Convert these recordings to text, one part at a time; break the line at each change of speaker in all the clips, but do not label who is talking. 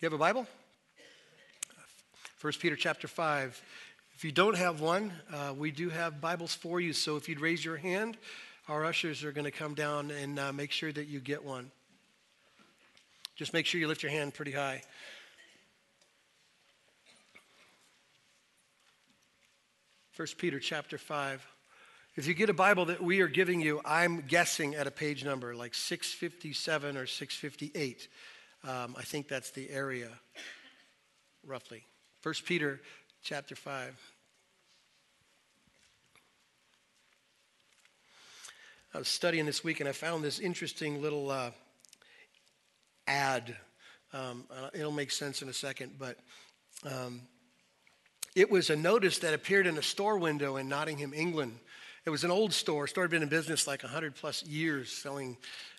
You have a Bible? 1 Peter chapter 5. If you don't have one, uh, we do have Bibles for you. So if you'd raise your hand, our ushers are going to come down and uh, make sure that you get one. Just make sure you lift your hand pretty high. First Peter chapter 5. If you get a Bible that we are giving you, I'm guessing at a page number like 657 or 658. Um, I think that's the area, roughly. 1 Peter chapter 5. I was studying this week and I found this interesting little uh, ad. Um, it'll make sense in a second, but um, it was a notice that appeared in a store window in Nottingham, England. It was an old store. Store had been in business like 100 plus years selling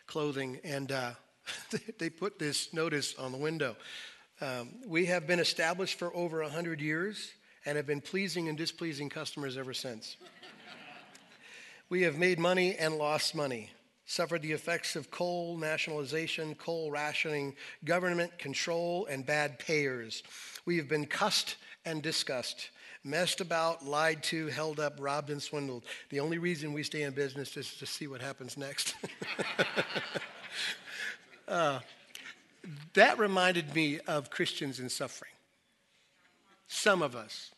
clothing, and uh, they put this notice on the window. Um, we have been established for over 100 years and have been pleasing and displeasing customers ever since. we have made money and lost money, suffered the effects of coal nationalization, coal rationing, government control, and bad payers. We have been cussed and discussed, messed about, lied to, held up, robbed, and swindled. The only reason we stay in business is to see what happens next. uh, that reminded me of Christians in suffering. Some of us.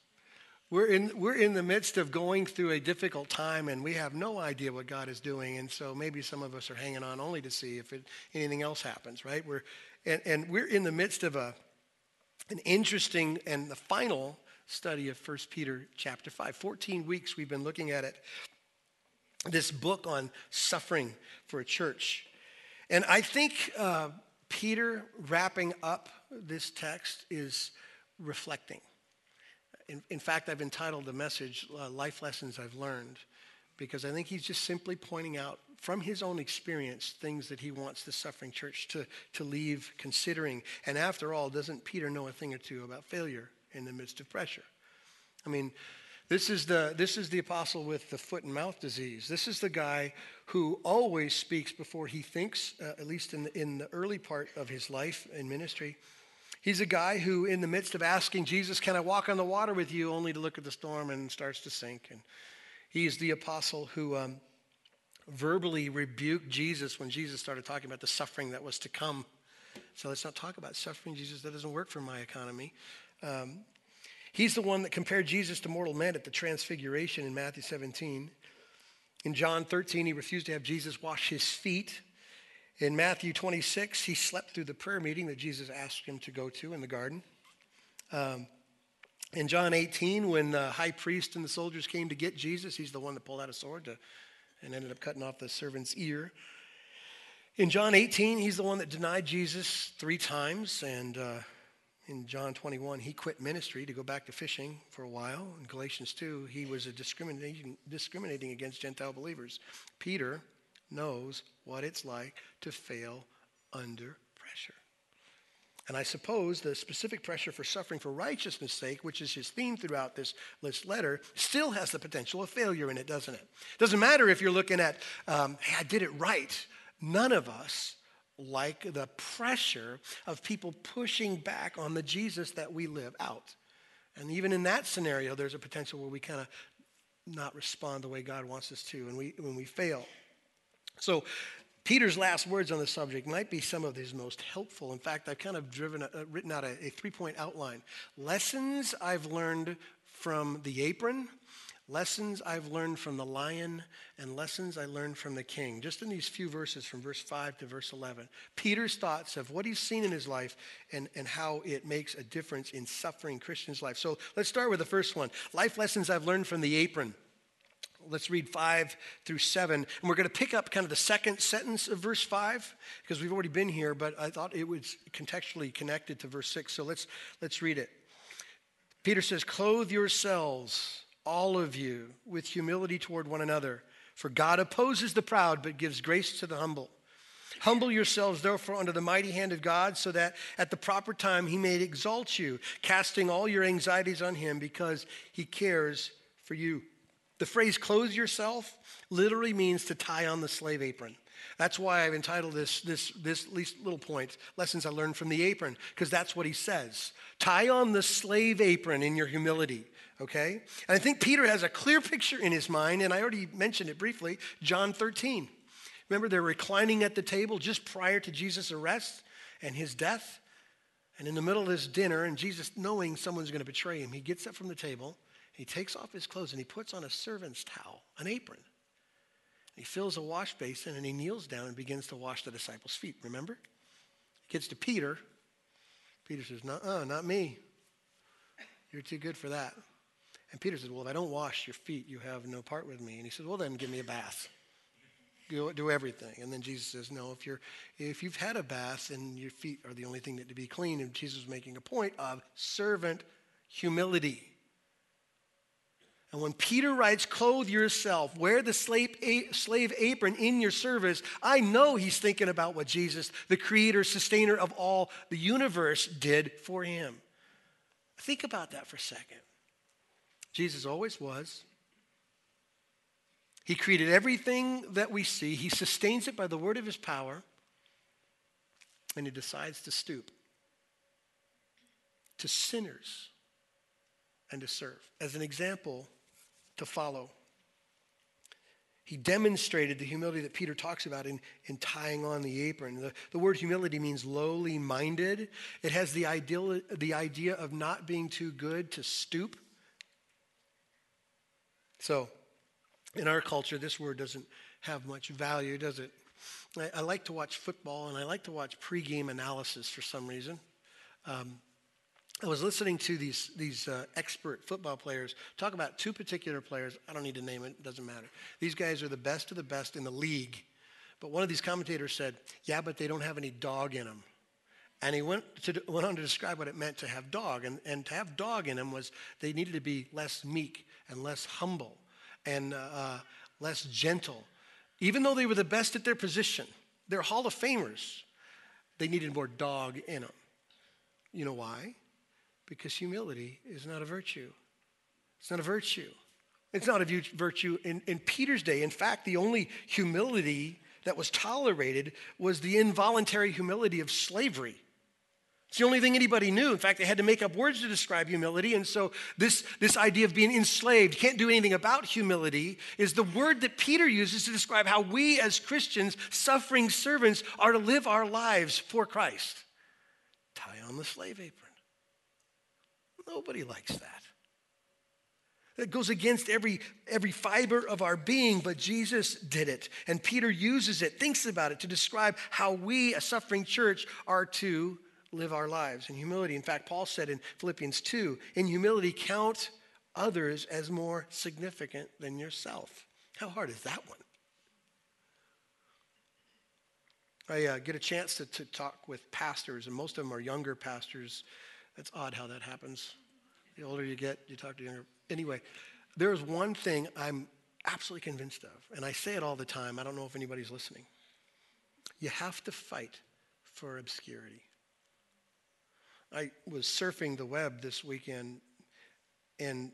We're in, we're in the midst of going through a difficult time and we have no idea what God is doing. And so maybe some of us are hanging on only to see if it, anything else happens, right? We're, and, and we're in the midst of a, an interesting and the final study of 1 Peter chapter 5. 14 weeks we've been looking at it. This book on suffering for a church. And I think uh, Peter, wrapping up this text, is reflecting. In, in fact, I've entitled the message uh, Life Lessons I've Learned because I think he's just simply pointing out from his own experience things that he wants the suffering church to, to leave considering. And after all, doesn't Peter know a thing or two about failure in the midst of pressure? I mean, this is, the, this is the apostle with the foot and mouth disease. This is the guy who always speaks before he thinks, uh, at least in the, in the early part of his life and ministry. He's a guy who, in the midst of asking Jesus, Can I walk on the water with you? only to look at the storm and starts to sink. And he's the apostle who um, verbally rebuked Jesus when Jesus started talking about the suffering that was to come. So let's not talk about suffering, Jesus. That doesn't work for my economy. Um, He's the one that compared Jesus to mortal men at the transfiguration in Matthew 17. In John 13, he refused to have Jesus wash his feet. In Matthew 26, he slept through the prayer meeting that Jesus asked him to go to in the garden. Um, in John 18, when the high priest and the soldiers came to get Jesus, he's the one that pulled out a sword to, and ended up cutting off the servant's ear. In John 18, he's the one that denied Jesus three times and uh, in John 21, he quit ministry to go back to fishing for a while. In Galatians 2, he was discriminating, discriminating against Gentile believers. Peter knows what it's like to fail under pressure. And I suppose the specific pressure for suffering for righteousness' sake, which is his theme throughout this, this letter, still has the potential of failure in it, doesn't it? Doesn't matter if you're looking at, um, hey, I did it right. None of us like the pressure of people pushing back on the Jesus that we live out. And even in that scenario, there's a potential where we kind of not respond the way God wants us to, and we when we fail. So Peter's last words on the subject might be some of his most helpful. In fact, I've kind of driven a, written out a, a three-point outline. Lessons I've learned from the apron, Lessons I've learned from the lion and lessons I learned from the king. Just in these few verses from verse 5 to verse 11. Peter's thoughts of what he's seen in his life and, and how it makes a difference in suffering Christian's life. So let's start with the first one Life lessons I've learned from the apron. Let's read 5 through 7. And we're going to pick up kind of the second sentence of verse 5 because we've already been here, but I thought it was contextually connected to verse 6. So let's, let's read it. Peter says, Clothe yourselves all of you, with humility toward one another. For God opposes the proud, but gives grace to the humble. Humble yourselves, therefore, under the mighty hand of God, so that at the proper time he may exalt you, casting all your anxieties on him because he cares for you. The phrase clothe yourself literally means to tie on the slave apron. That's why I've entitled this, this, this little point, Lessons I Learned from the Apron, because that's what he says. Tie on the slave apron in your humility, okay? And I think Peter has a clear picture in his mind, and I already mentioned it briefly, John 13. Remember, they're reclining at the table just prior to Jesus' arrest and his death. And in the middle of this dinner, and Jesus, knowing someone's going to betray him, he gets up from the table, he takes off his clothes, and he puts on a servant's towel, an apron. He fills a wash basin and he kneels down and begins to wash the disciples' feet. Remember? He gets to Peter. Peter says, No, not me. You're too good for that. And Peter says, Well, if I don't wash your feet, you have no part with me. And he says, Well, then give me a bath. Do, do everything. And then Jesus says, No, if, you're, if you've had a bath and your feet are the only thing that to be clean, and Jesus was making a point of servant humility. And when Peter writes, clothe yourself, wear the slave, slave apron in your service, I know he's thinking about what Jesus, the creator, sustainer of all the universe, did for him. Think about that for a second. Jesus always was. He created everything that we see, he sustains it by the word of his power, and he decides to stoop to sinners and to serve. As an example, to follow. He demonstrated the humility that Peter talks about in, in tying on the apron. The, the word humility means lowly minded. It has the, ideal, the idea of not being too good to stoop. So, in our culture, this word doesn't have much value, does it? I, I like to watch football and I like to watch pregame analysis for some reason. Um, I was listening to these, these uh, expert football players talk about two particular players. I don't need to name it, it doesn't matter. These guys are the best of the best in the league. But one of these commentators said, Yeah, but they don't have any dog in them. And he went, to, went on to describe what it meant to have dog. And, and to have dog in them was they needed to be less meek and less humble and uh, uh, less gentle. Even though they were the best at their position, they're Hall of Famers, they needed more dog in them. You know why? Because humility is not a virtue. It's not a virtue. It's not a virtue in, in Peter's day. In fact, the only humility that was tolerated was the involuntary humility of slavery. It's the only thing anybody knew. In fact, they had to make up words to describe humility. And so, this, this idea of being enslaved, can't do anything about humility, is the word that Peter uses to describe how we as Christians, suffering servants, are to live our lives for Christ. Tie on the slave apron. Nobody likes that. It goes against every, every fiber of our being, but Jesus did it. And Peter uses it, thinks about it to describe how we, a suffering church, are to live our lives in humility. In fact, Paul said in Philippians 2 in humility, count others as more significant than yourself. How hard is that one? I uh, get a chance to, to talk with pastors, and most of them are younger pastors. That's odd how that happens. The older you get, you talk to younger. Anyway, there's one thing I'm absolutely convinced of, and I say it all the time. I don't know if anybody's listening. You have to fight for obscurity. I was surfing the web this weekend, and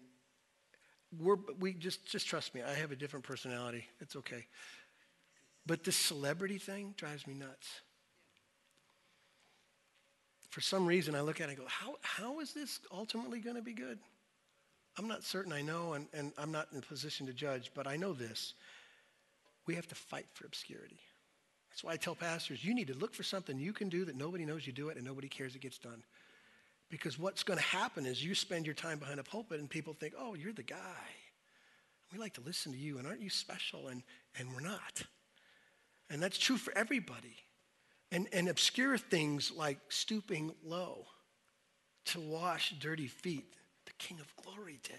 we're, we just just trust me. I have a different personality. It's okay. But this celebrity thing drives me nuts for some reason, I look at it and go, how, how is this ultimately going to be good? I'm not certain I know, and, and I'm not in a position to judge, but I know this. We have to fight for obscurity. That's why I tell pastors, you need to look for something you can do that nobody knows you do it and nobody cares it gets done. Because what's going to happen is you spend your time behind a pulpit and people think, oh, you're the guy. We like to listen to you, and aren't you special? And, and we're not. And that's true for everybody and, and obscure things like stooping low to wash dirty feet. The King of Glory did.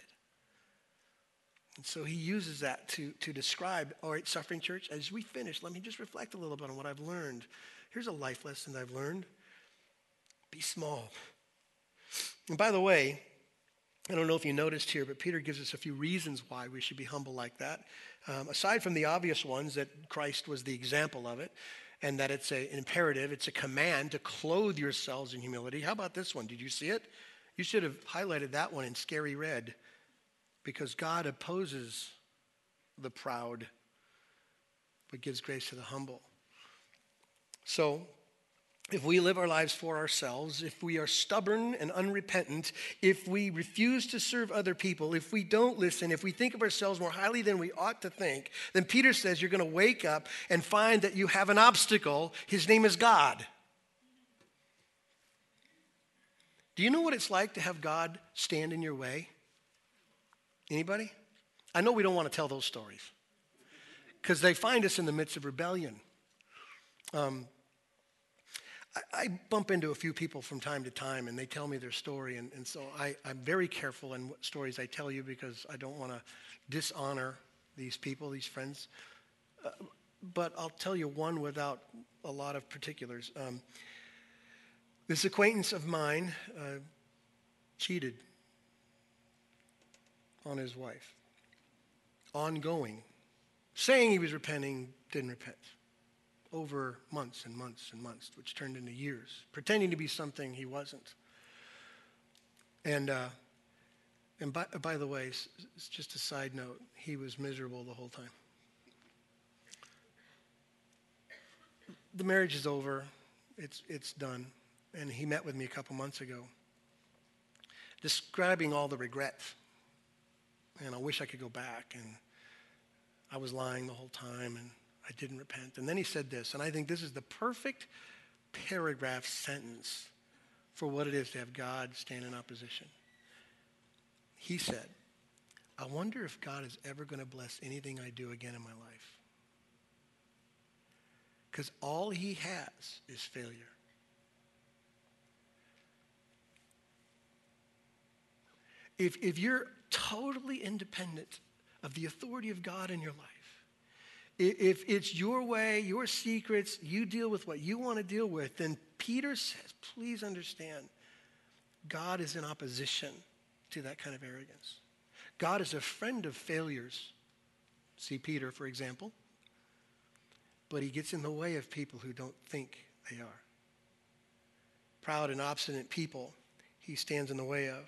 And so he uses that to, to describe, all right, suffering church, as we finish, let me just reflect a little bit on what I've learned. Here's a life lesson I've learned be small. And by the way, I don't know if you noticed here, but Peter gives us a few reasons why we should be humble like that. Um, aside from the obvious ones that Christ was the example of it, and that it's a, an imperative, it's a command to clothe yourselves in humility. How about this one? Did you see it? You should have highlighted that one in scary red because God opposes the proud but gives grace to the humble. So, if we live our lives for ourselves, if we are stubborn and unrepentant, if we refuse to serve other people, if we don't listen, if we think of ourselves more highly than we ought to think, then Peter says you're going to wake up and find that you have an obstacle. His name is God. Do you know what it's like to have God stand in your way? Anybody? I know we don't want to tell those stories because they find us in the midst of rebellion. Um, I, bump into a few people from time to time and they tell me their story. And, and so I, I'm very careful in what stories I tell you because I don't want to dishonor these people, these friends. Uh, but I'll tell you one without a lot of particulars. Um, this acquaintance of mine uh, cheated on his wife, ongoing, saying he was repenting, didn't repent over months and months and months, which turned into years, pretending to be something he wasn't. And, uh, and by, by the way, it's just a side note, he was miserable the whole time. The marriage is over, it's, it's done. And he met with me a couple months ago, describing all the regrets. And I wish I could go back. And I was lying the whole time. And I didn't repent. And then he said this, and I think this is the perfect paragraph sentence for what it is to have God stand in opposition. He said, I wonder if God is ever going to bless anything I do again in my life. Because all he has is failure. If, if you're totally independent of the authority of God in your life, if it's your way, your secrets, you deal with what you want to deal with, then Peter says, please understand, God is in opposition to that kind of arrogance. God is a friend of failures. See Peter, for example. But he gets in the way of people who don't think they are. Proud and obstinate people, he stands in the way of.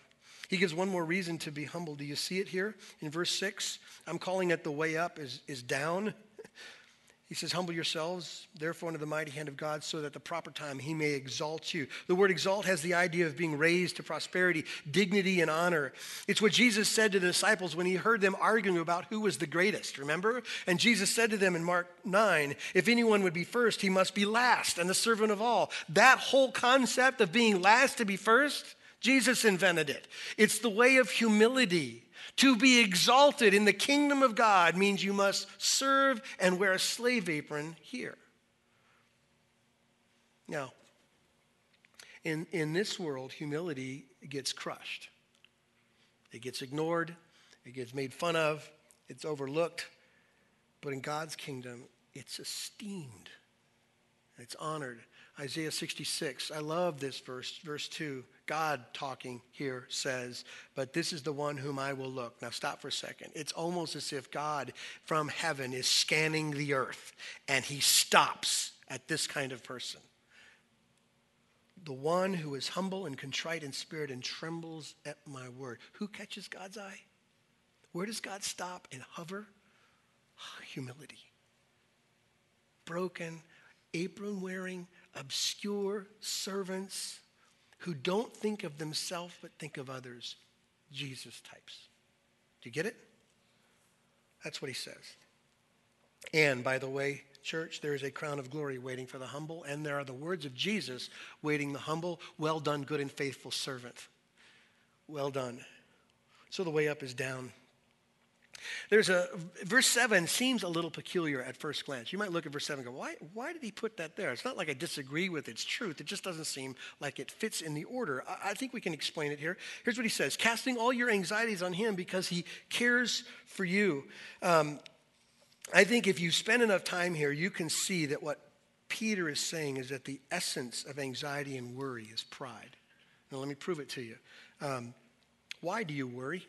He gives one more reason to be humble. Do you see it here in verse 6? I'm calling it the way up is, is down. He says, Humble yourselves, therefore, under the mighty hand of God, so that the proper time he may exalt you. The word exalt has the idea of being raised to prosperity, dignity, and honor. It's what Jesus said to the disciples when he heard them arguing about who was the greatest, remember? And Jesus said to them in Mark 9, If anyone would be first, he must be last and the servant of all. That whole concept of being last to be first, Jesus invented it. It's the way of humility. To be exalted in the kingdom of God means you must serve and wear a slave apron here. Now, in, in this world, humility gets crushed. It gets ignored, it gets made fun of, it's overlooked. But in God's kingdom, it's esteemed, it's honored. Isaiah 66, I love this verse, verse 2. God talking here says, But this is the one whom I will look. Now stop for a second. It's almost as if God from heaven is scanning the earth and he stops at this kind of person. The one who is humble and contrite in spirit and trembles at my word. Who catches God's eye? Where does God stop and hover? Humility. Broken, apron wearing, obscure servants who don't think of themselves but think of others, Jesus types. Do you get it? That's what he says. And by the way, church, there is a crown of glory waiting for the humble, and there are the words of Jesus waiting the humble. Well done, good and faithful servant. Well done. So the way up is down. There's a verse 7 seems a little peculiar at first glance. You might look at verse 7 and go, why, why did he put that there? It's not like I disagree with its truth. It just doesn't seem like it fits in the order. I, I think we can explain it here. Here's what he says casting all your anxieties on him because he cares for you. Um, I think if you spend enough time here, you can see that what Peter is saying is that the essence of anxiety and worry is pride. Now, let me prove it to you. Um, why do you worry?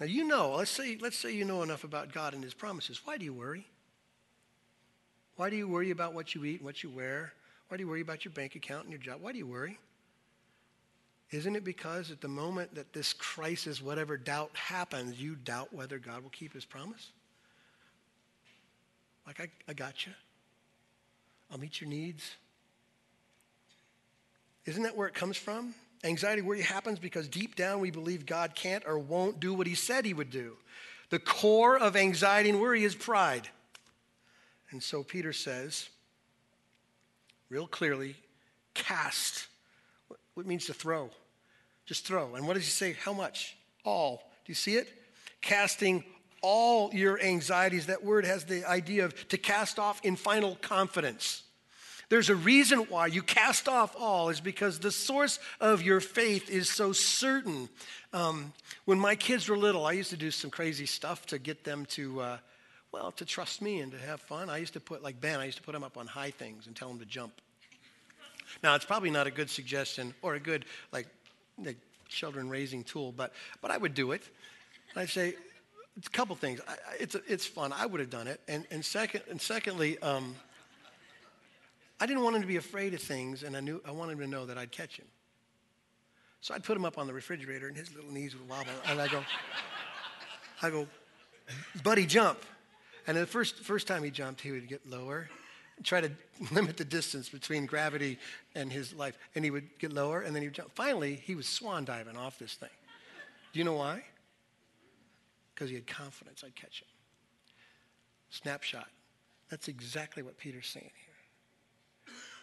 Now you know, let's say, let's say you know enough about God and his promises. Why do you worry? Why do you worry about what you eat and what you wear? Why do you worry about your bank account and your job? Why do you worry? Isn't it because at the moment that this crisis, whatever doubt happens, you doubt whether God will keep his promise? Like, I, I got you. I'll meet your needs. Isn't that where it comes from? Anxiety worry happens because deep down we believe God can't or won't do what he said he would do. The core of anxiety and worry is pride. And so Peter says, real clearly, cast. What means to throw? Just throw. And what does he say? How much? All. Do you see it? Casting all your anxieties. That word has the idea of to cast off in final confidence. There's a reason why you cast off all, is because the source of your faith is so certain. Um, when my kids were little, I used to do some crazy stuff to get them to, uh, well, to trust me and to have fun. I used to put, like Ben, I used to put them up on high things and tell them to jump. Now, it's probably not a good suggestion or a good, like, like children raising tool, but, but I would do it. I'd say, a couple things. I, it's, it's fun. I would have done it. And, and, second, and secondly, um, I didn't want him to be afraid of things, and I, knew, I wanted him to know that I'd catch him. So I'd put him up on the refrigerator, and his little knees would wobble. And I go, I go, buddy, jump. And the first, first time he jumped, he would get lower, try to limit the distance between gravity and his life. And he would get lower, and then he would jump. Finally, he was swan diving off this thing. Do you know why? Because he had confidence I'd catch him. Snapshot. That's exactly what Peter's saying here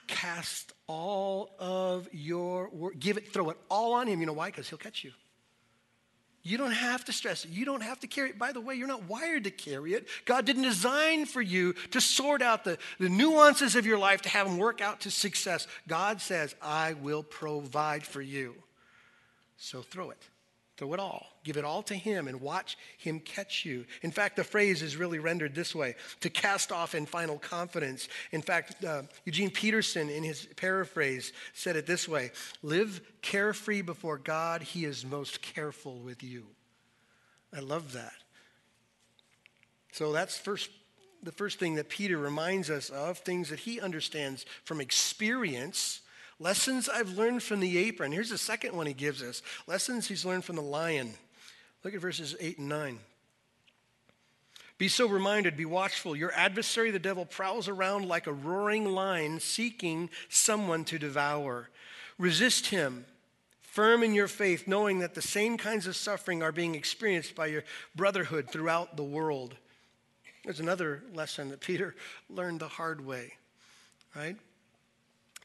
cast all of your work, give it, throw it all on him. You know why? Because he'll catch you. You don't have to stress it. You don't have to carry it. By the way, you're not wired to carry it. God didn't design for you to sort out the, the nuances of your life to have them work out to success. God says, I will provide for you. So throw it. Throw it all. Give it all to Him and watch Him catch you. In fact, the phrase is really rendered this way to cast off in final confidence. In fact, uh, Eugene Peterson, in his paraphrase, said it this way Live carefree before God, He is most careful with you. I love that. So that's first the first thing that Peter reminds us of, things that he understands from experience Lessons I've learned from the apron. Here's the second one he gives us lessons he's learned from the lion. Look at verses 8 and 9. Be so reminded, be watchful. Your adversary, the devil, prowls around like a roaring lion seeking someone to devour. Resist him, firm in your faith, knowing that the same kinds of suffering are being experienced by your brotherhood throughout the world. There's another lesson that Peter learned the hard way, right?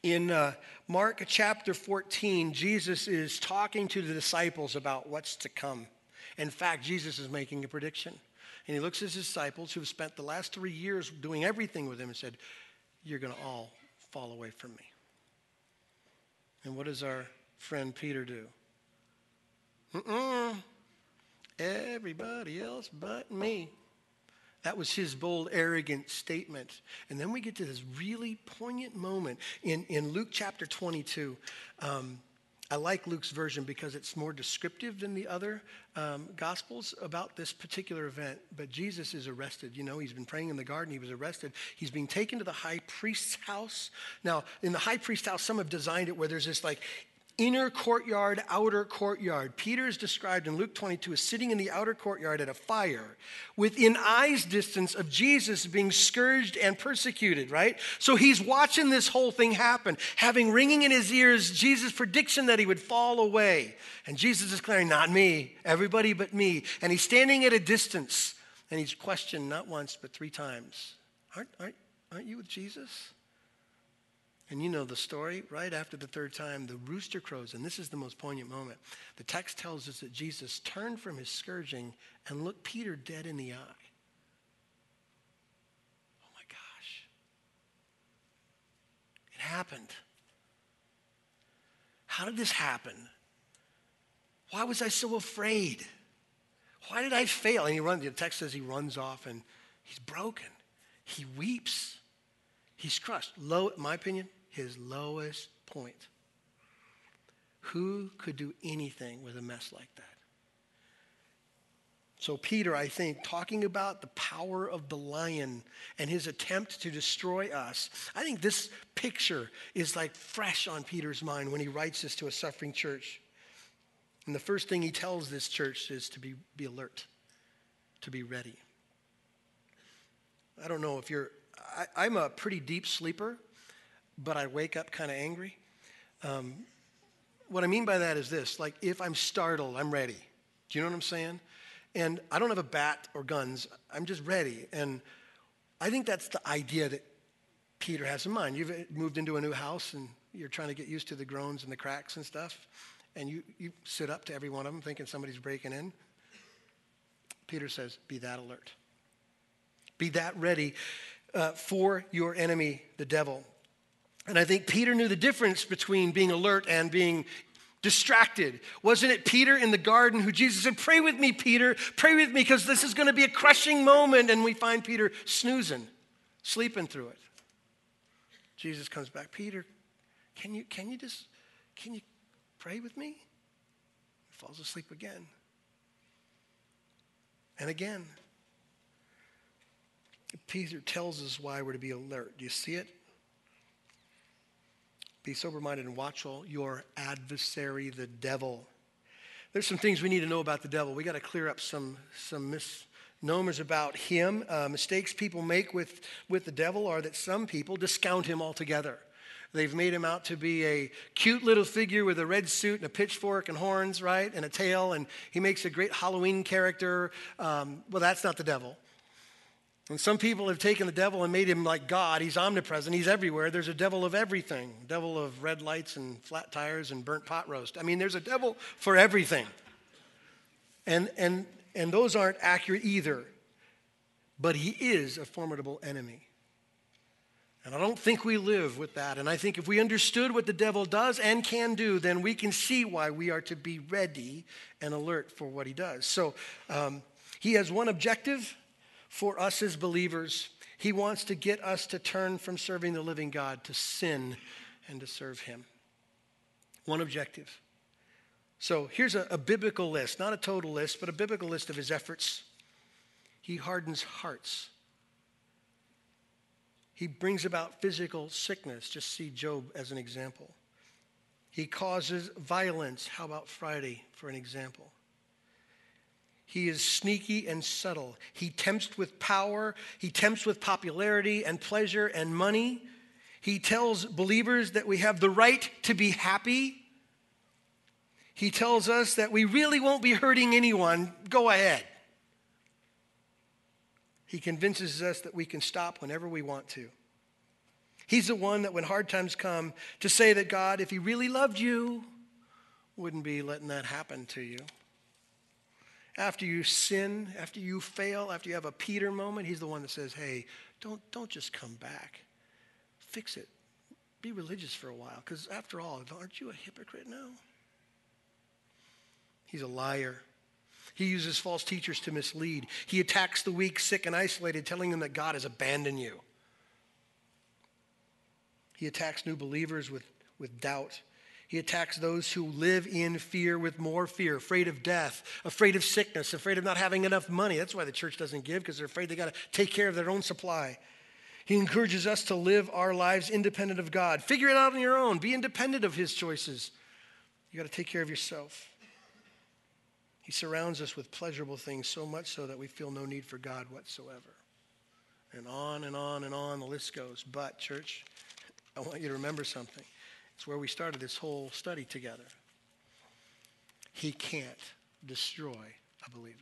In uh, Mark chapter 14, Jesus is talking to the disciples about what's to come. In fact, Jesus is making a prediction. And he looks at his disciples who have spent the last three years doing everything with him and said, You're going to all fall away from me. And what does our friend Peter do? Mm-mm. Everybody else but me. That was his bold, arrogant statement. And then we get to this really poignant moment in, in Luke chapter 22. Um, I like Luke's version because it's more descriptive than the other um, gospels about this particular event. But Jesus is arrested. You know, he's been praying in the garden. He was arrested. He's being taken to the high priest's house. Now, in the high priest's house, some have designed it where there's this like inner courtyard, outer courtyard. Peter is described in Luke 22 as sitting in the outer courtyard at a fire within eyes distance of Jesus being scourged and persecuted, right? So he's watching this whole thing happen, having ringing in his ears Jesus' prediction that he would fall away. And Jesus is declaring, Not me, everybody but me. And he's standing at a distance and he's questioned not once but three times Aren't, aren't, aren't you with Jesus? And you know the story. Right after the third time, the rooster crows, and this is the most poignant moment. The text tells us that Jesus turned from his scourging and looked Peter dead in the eye. Oh my gosh. It happened. How did this happen? Why was I so afraid? Why did I fail? And he runs, the text says he runs off and he's broken. He weeps. He's crushed. Low, in my opinion, his lowest point. Who could do anything with a mess like that? So, Peter, I think, talking about the power of the lion and his attempt to destroy us, I think this picture is like fresh on Peter's mind when he writes this to a suffering church. And the first thing he tells this church is to be, be alert, to be ready. I don't know if you're, I, am a pretty deep sleeper, but I wake up kind of angry. Um, what I mean by that is this like, if I'm startled, I'm ready. Do you know what I'm saying? And I don't have a bat or guns, I'm just ready. And I think that's the idea that Peter has in mind. You've moved into a new house and you're trying to get used to the groans and the cracks and stuff, and you, you sit up to every one of them thinking somebody's breaking in. Peter says, Be that alert. Be that ready uh, for your enemy, the devil. And I think Peter knew the difference between being alert and being distracted. Wasn't it Peter in the garden who Jesus said, Pray with me, Peter, pray with me, because this is going to be a crushing moment. And we find Peter snoozing, sleeping through it. Jesus comes back, Peter, can you, can you just, can you pray with me? He falls asleep again. And again. Peter tells us why we're to be alert. Do you see it? Be sober minded and watchful, your adversary, the devil. There's some things we need to know about the devil. We got to clear up some, some misnomers about him. Uh, mistakes people make with, with the devil are that some people discount him altogether. They've made him out to be a cute little figure with a red suit and a pitchfork and horns, right, and a tail, and he makes a great Halloween character. Um, well, that's not the devil. And some people have taken the devil and made him like God. He's omnipresent, he's everywhere. There's a devil of everything devil of red lights and flat tires and burnt pot roast. I mean, there's a devil for everything. And, and, and those aren't accurate either. But he is a formidable enemy. And I don't think we live with that. And I think if we understood what the devil does and can do, then we can see why we are to be ready and alert for what he does. So um, he has one objective for us as believers. He wants to get us to turn from serving the living God to sin and to serve him. One objective. So here's a, a biblical list, not a total list, but a biblical list of his efforts. He hardens hearts. He brings about physical sickness. Just see Job as an example. He causes violence. How about Friday for an example? He is sneaky and subtle. He tempts with power, he tempts with popularity and pleasure and money. He tells believers that we have the right to be happy. He tells us that we really won't be hurting anyone. Go ahead. He convinces us that we can stop whenever we want to. He's the one that, when hard times come, to say that God, if He really loved you, wouldn't be letting that happen to you after you sin, after you fail, after you have a Peter moment, he's the one that says, hey, don't, don't just come back. Fix it. Be religious for a while. Because after all, aren't you a hypocrite now? He's a liar. He uses false teachers to mislead. He attacks the weak, sick, and isolated, telling them that God has abandoned you. He attacks new believers with, with doubt. He attacks those who live in fear with more fear, afraid of death, afraid of sickness, afraid of not having enough money. That's why the church doesn't give, because they're afraid they got to take care of their own supply. He encourages us to live our lives independent of God. Figure it out on your own. Be independent of His choices. You got to take care of yourself. He surrounds us with pleasurable things so much so that we feel no need for God whatsoever. And on and on and on the list goes. But, church, I want you to remember something. It's where we started this whole study together. He can't destroy a believer.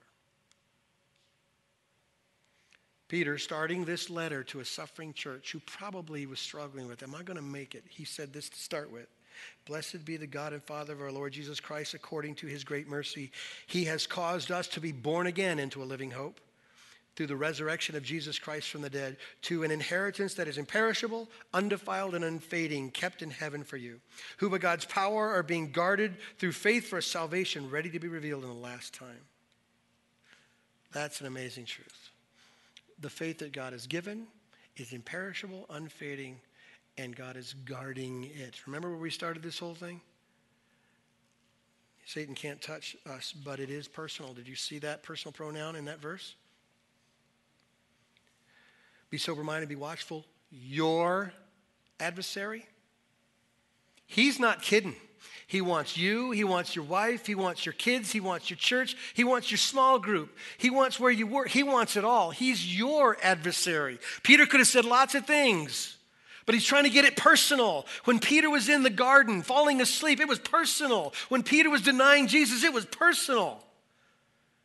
Peter, starting this letter to a suffering church who probably was struggling with, Am I going to make it? He said this to start with Blessed be the God and Father of our Lord Jesus Christ, according to his great mercy. He has caused us to be born again into a living hope through the resurrection of Jesus Christ from the dead to an inheritance that is imperishable, undefiled, and unfading, kept in heaven for you, who by God's power are being guarded through faith for a salvation ready to be revealed in the last time. That's an amazing truth. The faith that God has given is imperishable, unfading, and God is guarding it. Remember where we started this whole thing? Satan can't touch us, but it is personal. Did you see that personal pronoun in that verse? Be sober minded, be watchful. Your adversary, he's not kidding. He wants you, he wants your wife, he wants your kids, he wants your church, he wants your small group, he wants where you work, he wants it all. He's your adversary. Peter could have said lots of things, but he's trying to get it personal. When Peter was in the garden falling asleep, it was personal. When Peter was denying Jesus, it was personal.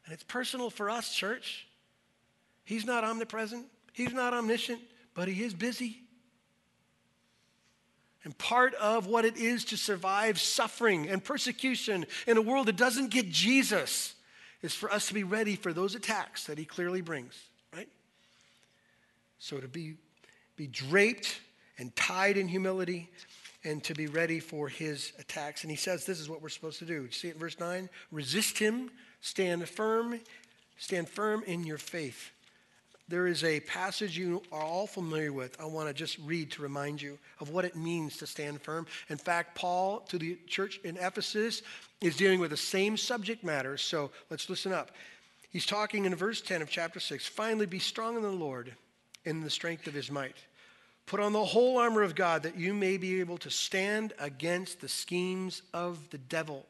And it's personal for us, church. He's not omnipresent, he's not omniscient, but he is busy. And part of what it is to survive suffering and persecution in a world that doesn't get Jesus is for us to be ready for those attacks that he clearly brings, right? So to be, be draped and tied in humility and to be ready for his attacks. And he says this is what we're supposed to do. You see it in verse 9? Resist him, stand firm, stand firm in your faith there is a passage you are all familiar with. I want to just read to remind you of what it means to stand firm. In fact, Paul to the church in Ephesus is dealing with the same subject matter. So let's listen up. He's talking in verse 10 of chapter 6 Finally, be strong in the Lord in the strength of his might. Put on the whole armor of God that you may be able to stand against the schemes of the devil.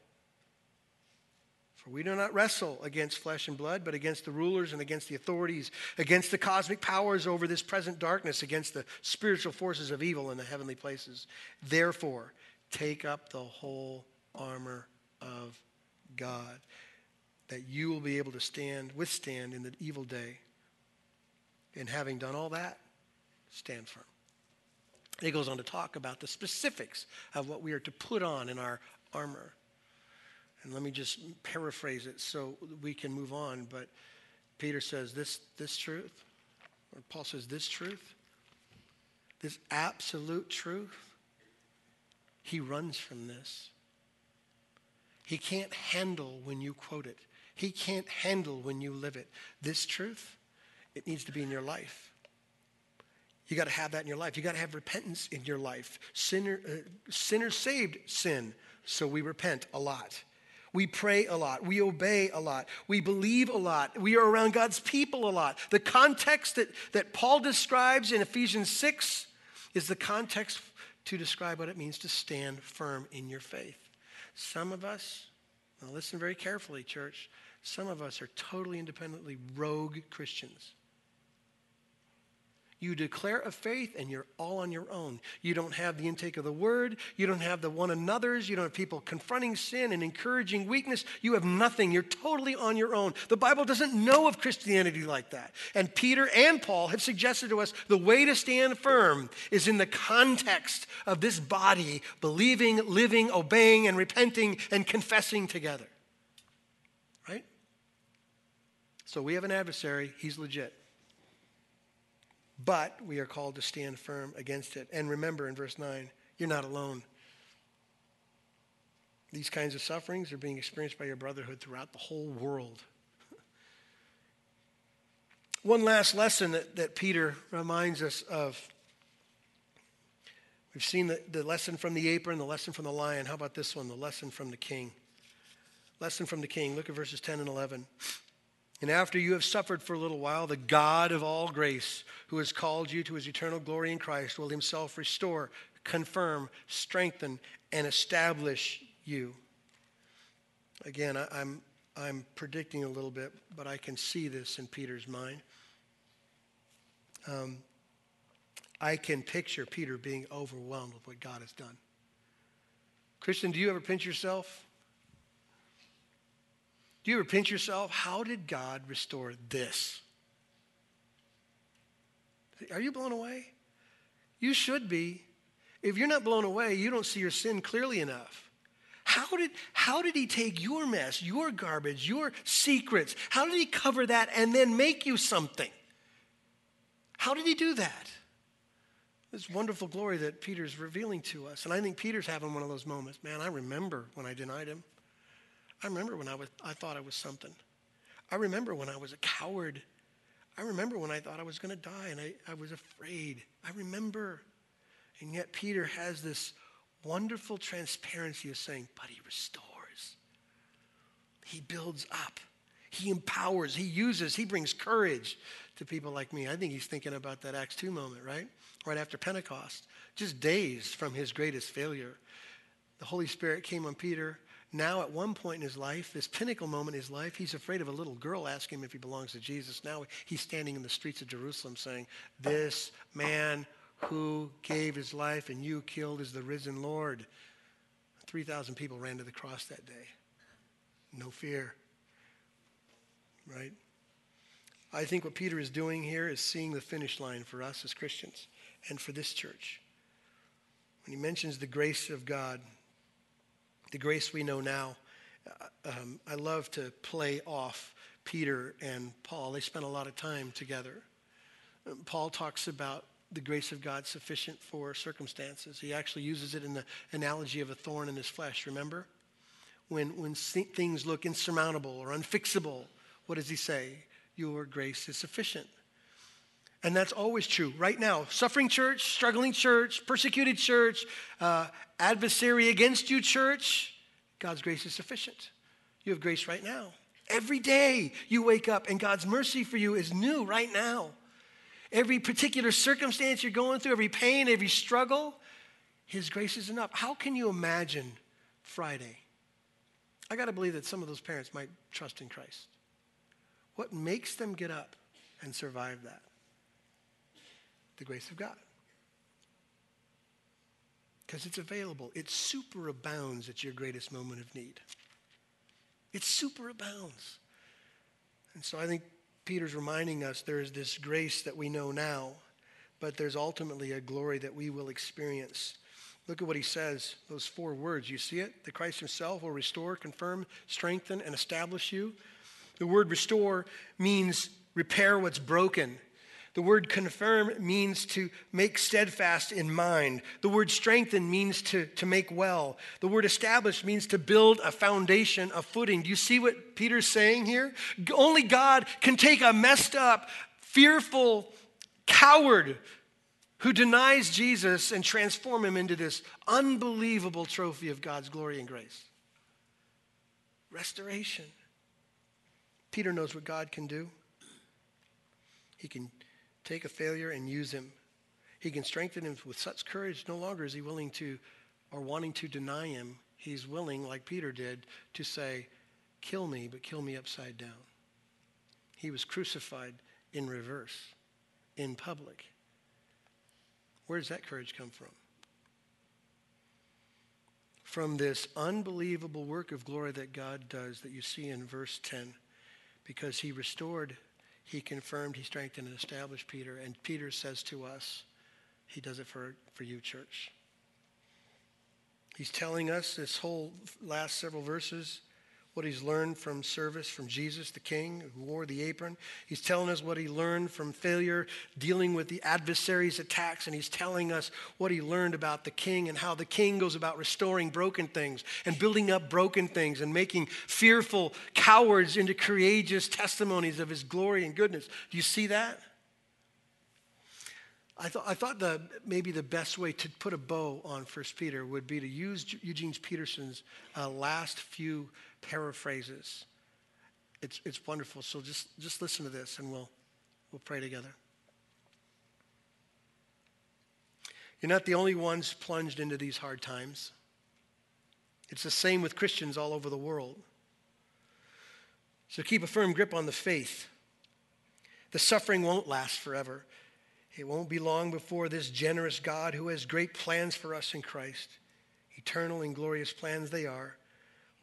For we do not wrestle against flesh and blood, but against the rulers and against the authorities, against the cosmic powers over this present darkness, against the spiritual forces of evil in the heavenly places. Therefore, take up the whole armor of God, that you will be able to stand, withstand in the evil day. And having done all that, stand firm. He goes on to talk about the specifics of what we are to put on in our armor. And let me just paraphrase it so we can move on. But Peter says this, this truth, or Paul says this truth, this absolute truth, he runs from this. He can't handle when you quote it. He can't handle when you live it. This truth, it needs to be in your life. You got to have that in your life. You got to have repentance in your life. Sinner, uh, sinners saved sin, so we repent a lot. We pray a lot. We obey a lot. We believe a lot. We are around God's people a lot. The context that, that Paul describes in Ephesians 6 is the context to describe what it means to stand firm in your faith. Some of us, now listen very carefully, church, some of us are totally independently rogue Christians. You declare a faith and you're all on your own. You don't have the intake of the word. You don't have the one another's. You don't have people confronting sin and encouraging weakness. You have nothing. You're totally on your own. The Bible doesn't know of Christianity like that. And Peter and Paul have suggested to us the way to stand firm is in the context of this body believing, living, obeying, and repenting and confessing together. Right? So we have an adversary. He's legit but we are called to stand firm against it. And remember in verse 9, you're not alone. These kinds of sufferings are being experienced by your brotherhood throughout the whole world. One last lesson that, that Peter reminds us of. We've seen the, the lesson from the apron, the lesson from the lion. How about this one? The lesson from the king. Lesson from the king. Look at verses 10 and 11. And after you have suffered for a little while, the God of all grace, who has called you to his eternal glory in Christ, will himself restore, confirm, strengthen, and establish you. Again, I, am I'm, I'm predicting a little bit, but I can see this in Peter's mind. Um, I can picture Peter being overwhelmed with what God has done. Christian, do you ever pinch yourself? Do you repent yourself? How did God restore this? Are you blown away? You should be. If you're not blown away, you don't see your sin clearly enough. How did, how did he take your mess, your garbage, your secrets? How did he cover that and then make you something? How did he do that? This wonderful glory that Peter's revealing to us. And I think Peter's having one of those moments. Man, I remember when I denied him. I remember when I, was, I thought I was something. I remember when I was a coward. I remember when I thought I was going to die and I, I was afraid. I remember. And yet Peter has this wonderful transparency of saying, but he restores. He builds up. He empowers. He uses. He brings courage to people like me. I think he's thinking about that Acts 2 moment, right? Right after Pentecost. Just days from his greatest failure the Holy Spirit came on Peter. Now, at one point in his life, this pinnacle moment in his life, he's afraid of a little girl asking him if he belongs to Jesus. Now he's standing in the streets of Jerusalem saying, This man who gave his life and you killed is the risen Lord. 3,000 people ran to the cross that day. No fear. Right? I think what Peter is doing here is seeing the finish line for us as Christians and for this church. When he mentions the grace of God, the grace we know now, uh, um, I love to play off Peter and Paul. They spent a lot of time together. Um, Paul talks about the grace of God sufficient for circumstances. He actually uses it in the analogy of a thorn in his flesh, remember? When, when things look insurmountable or unfixable, what does he say? Your grace is sufficient. And that's always true right now. Suffering church, struggling church, persecuted church, uh, adversary against you church, God's grace is sufficient. You have grace right now. Every day you wake up and God's mercy for you is new right now. Every particular circumstance you're going through, every pain, every struggle, His grace is enough. How can you imagine Friday? I got to believe that some of those parents might trust in Christ. What makes them get up and survive that? The grace of God. Because it's available. It superabounds at your greatest moment of need. It superabounds. And so I think Peter's reminding us there is this grace that we know now, but there's ultimately a glory that we will experience. Look at what he says, those four words. You see it? The Christ himself will restore, confirm, strengthen, and establish you. The word restore means repair what's broken. The word confirm means to make steadfast in mind. The word strengthen means to, to make well. The word establish means to build a foundation, a footing. Do you see what Peter's saying here? Only God can take a messed up, fearful coward who denies Jesus and transform him into this unbelievable trophy of God's glory and grace. Restoration. Peter knows what God can do. He can take a failure and use him. He can strengthen him with such courage. No longer is he willing to or wanting to deny him. He's willing, like Peter did, to say, Kill me, but kill me upside down. He was crucified in reverse, in public. Where does that courage come from? From this unbelievable work of glory that God does that you see in verse 10, because he restored he confirmed, he strengthened, and established Peter. And Peter says to us, he does it for, for you, church. He's telling us this whole last several verses what he's learned from service from Jesus, the King, who wore the apron. He's telling us what he learned from failure, dealing with the adversary's attacks, and he's telling us what he learned about the King and how the King goes about restoring broken things and building up broken things and making fearful cowards into courageous testimonies of his glory and goodness. Do you see that? I thought, I thought the, maybe the best way to put a bow on First Peter would be to use Eugene Peterson's uh, last few paraphrases. It's, it's wonderful. So just, just listen to this and we'll, we'll pray together. You're not the only ones plunged into these hard times. It's the same with Christians all over the world. So keep a firm grip on the faith. The suffering won't last forever. It won't be long before this generous God who has great plans for us in Christ, eternal and glorious plans they are,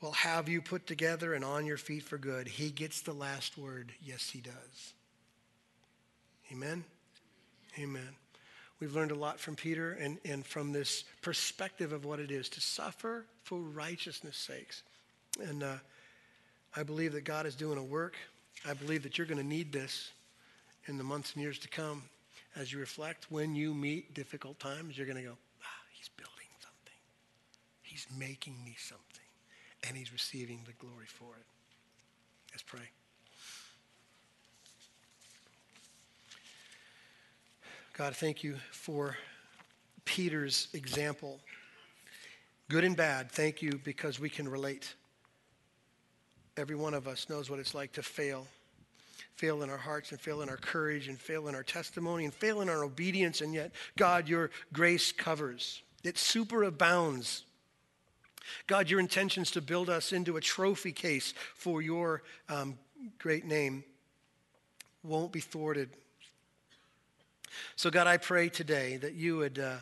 will have you put together and on your feet for good. He gets the last word. Yes, he does. Amen? Amen. We've learned a lot from Peter and, and from this perspective of what it is to suffer for righteousness' sakes. And uh, I believe that God is doing a work. I believe that you're going to need this in the months and years to come as you reflect when you meet difficult times. You're going to go, ah, he's building something, he's making me something and he's receiving the glory for it. Let's pray. God, thank you for Peter's example. Good and bad, thank you because we can relate. Every one of us knows what it's like to fail. Fail in our hearts and fail in our courage and fail in our testimony and fail in our obedience. And yet, God, your grace covers. It superabounds God, your intentions to build us into a trophy case for your um, great name won't be thwarted. So, God, I pray today that you would uh,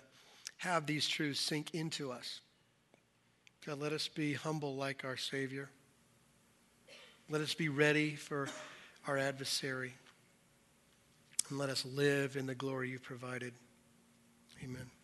have these truths sink into us. God, let us be humble like our Savior. Let us be ready for our adversary. And let us live in the glory you've provided. Amen.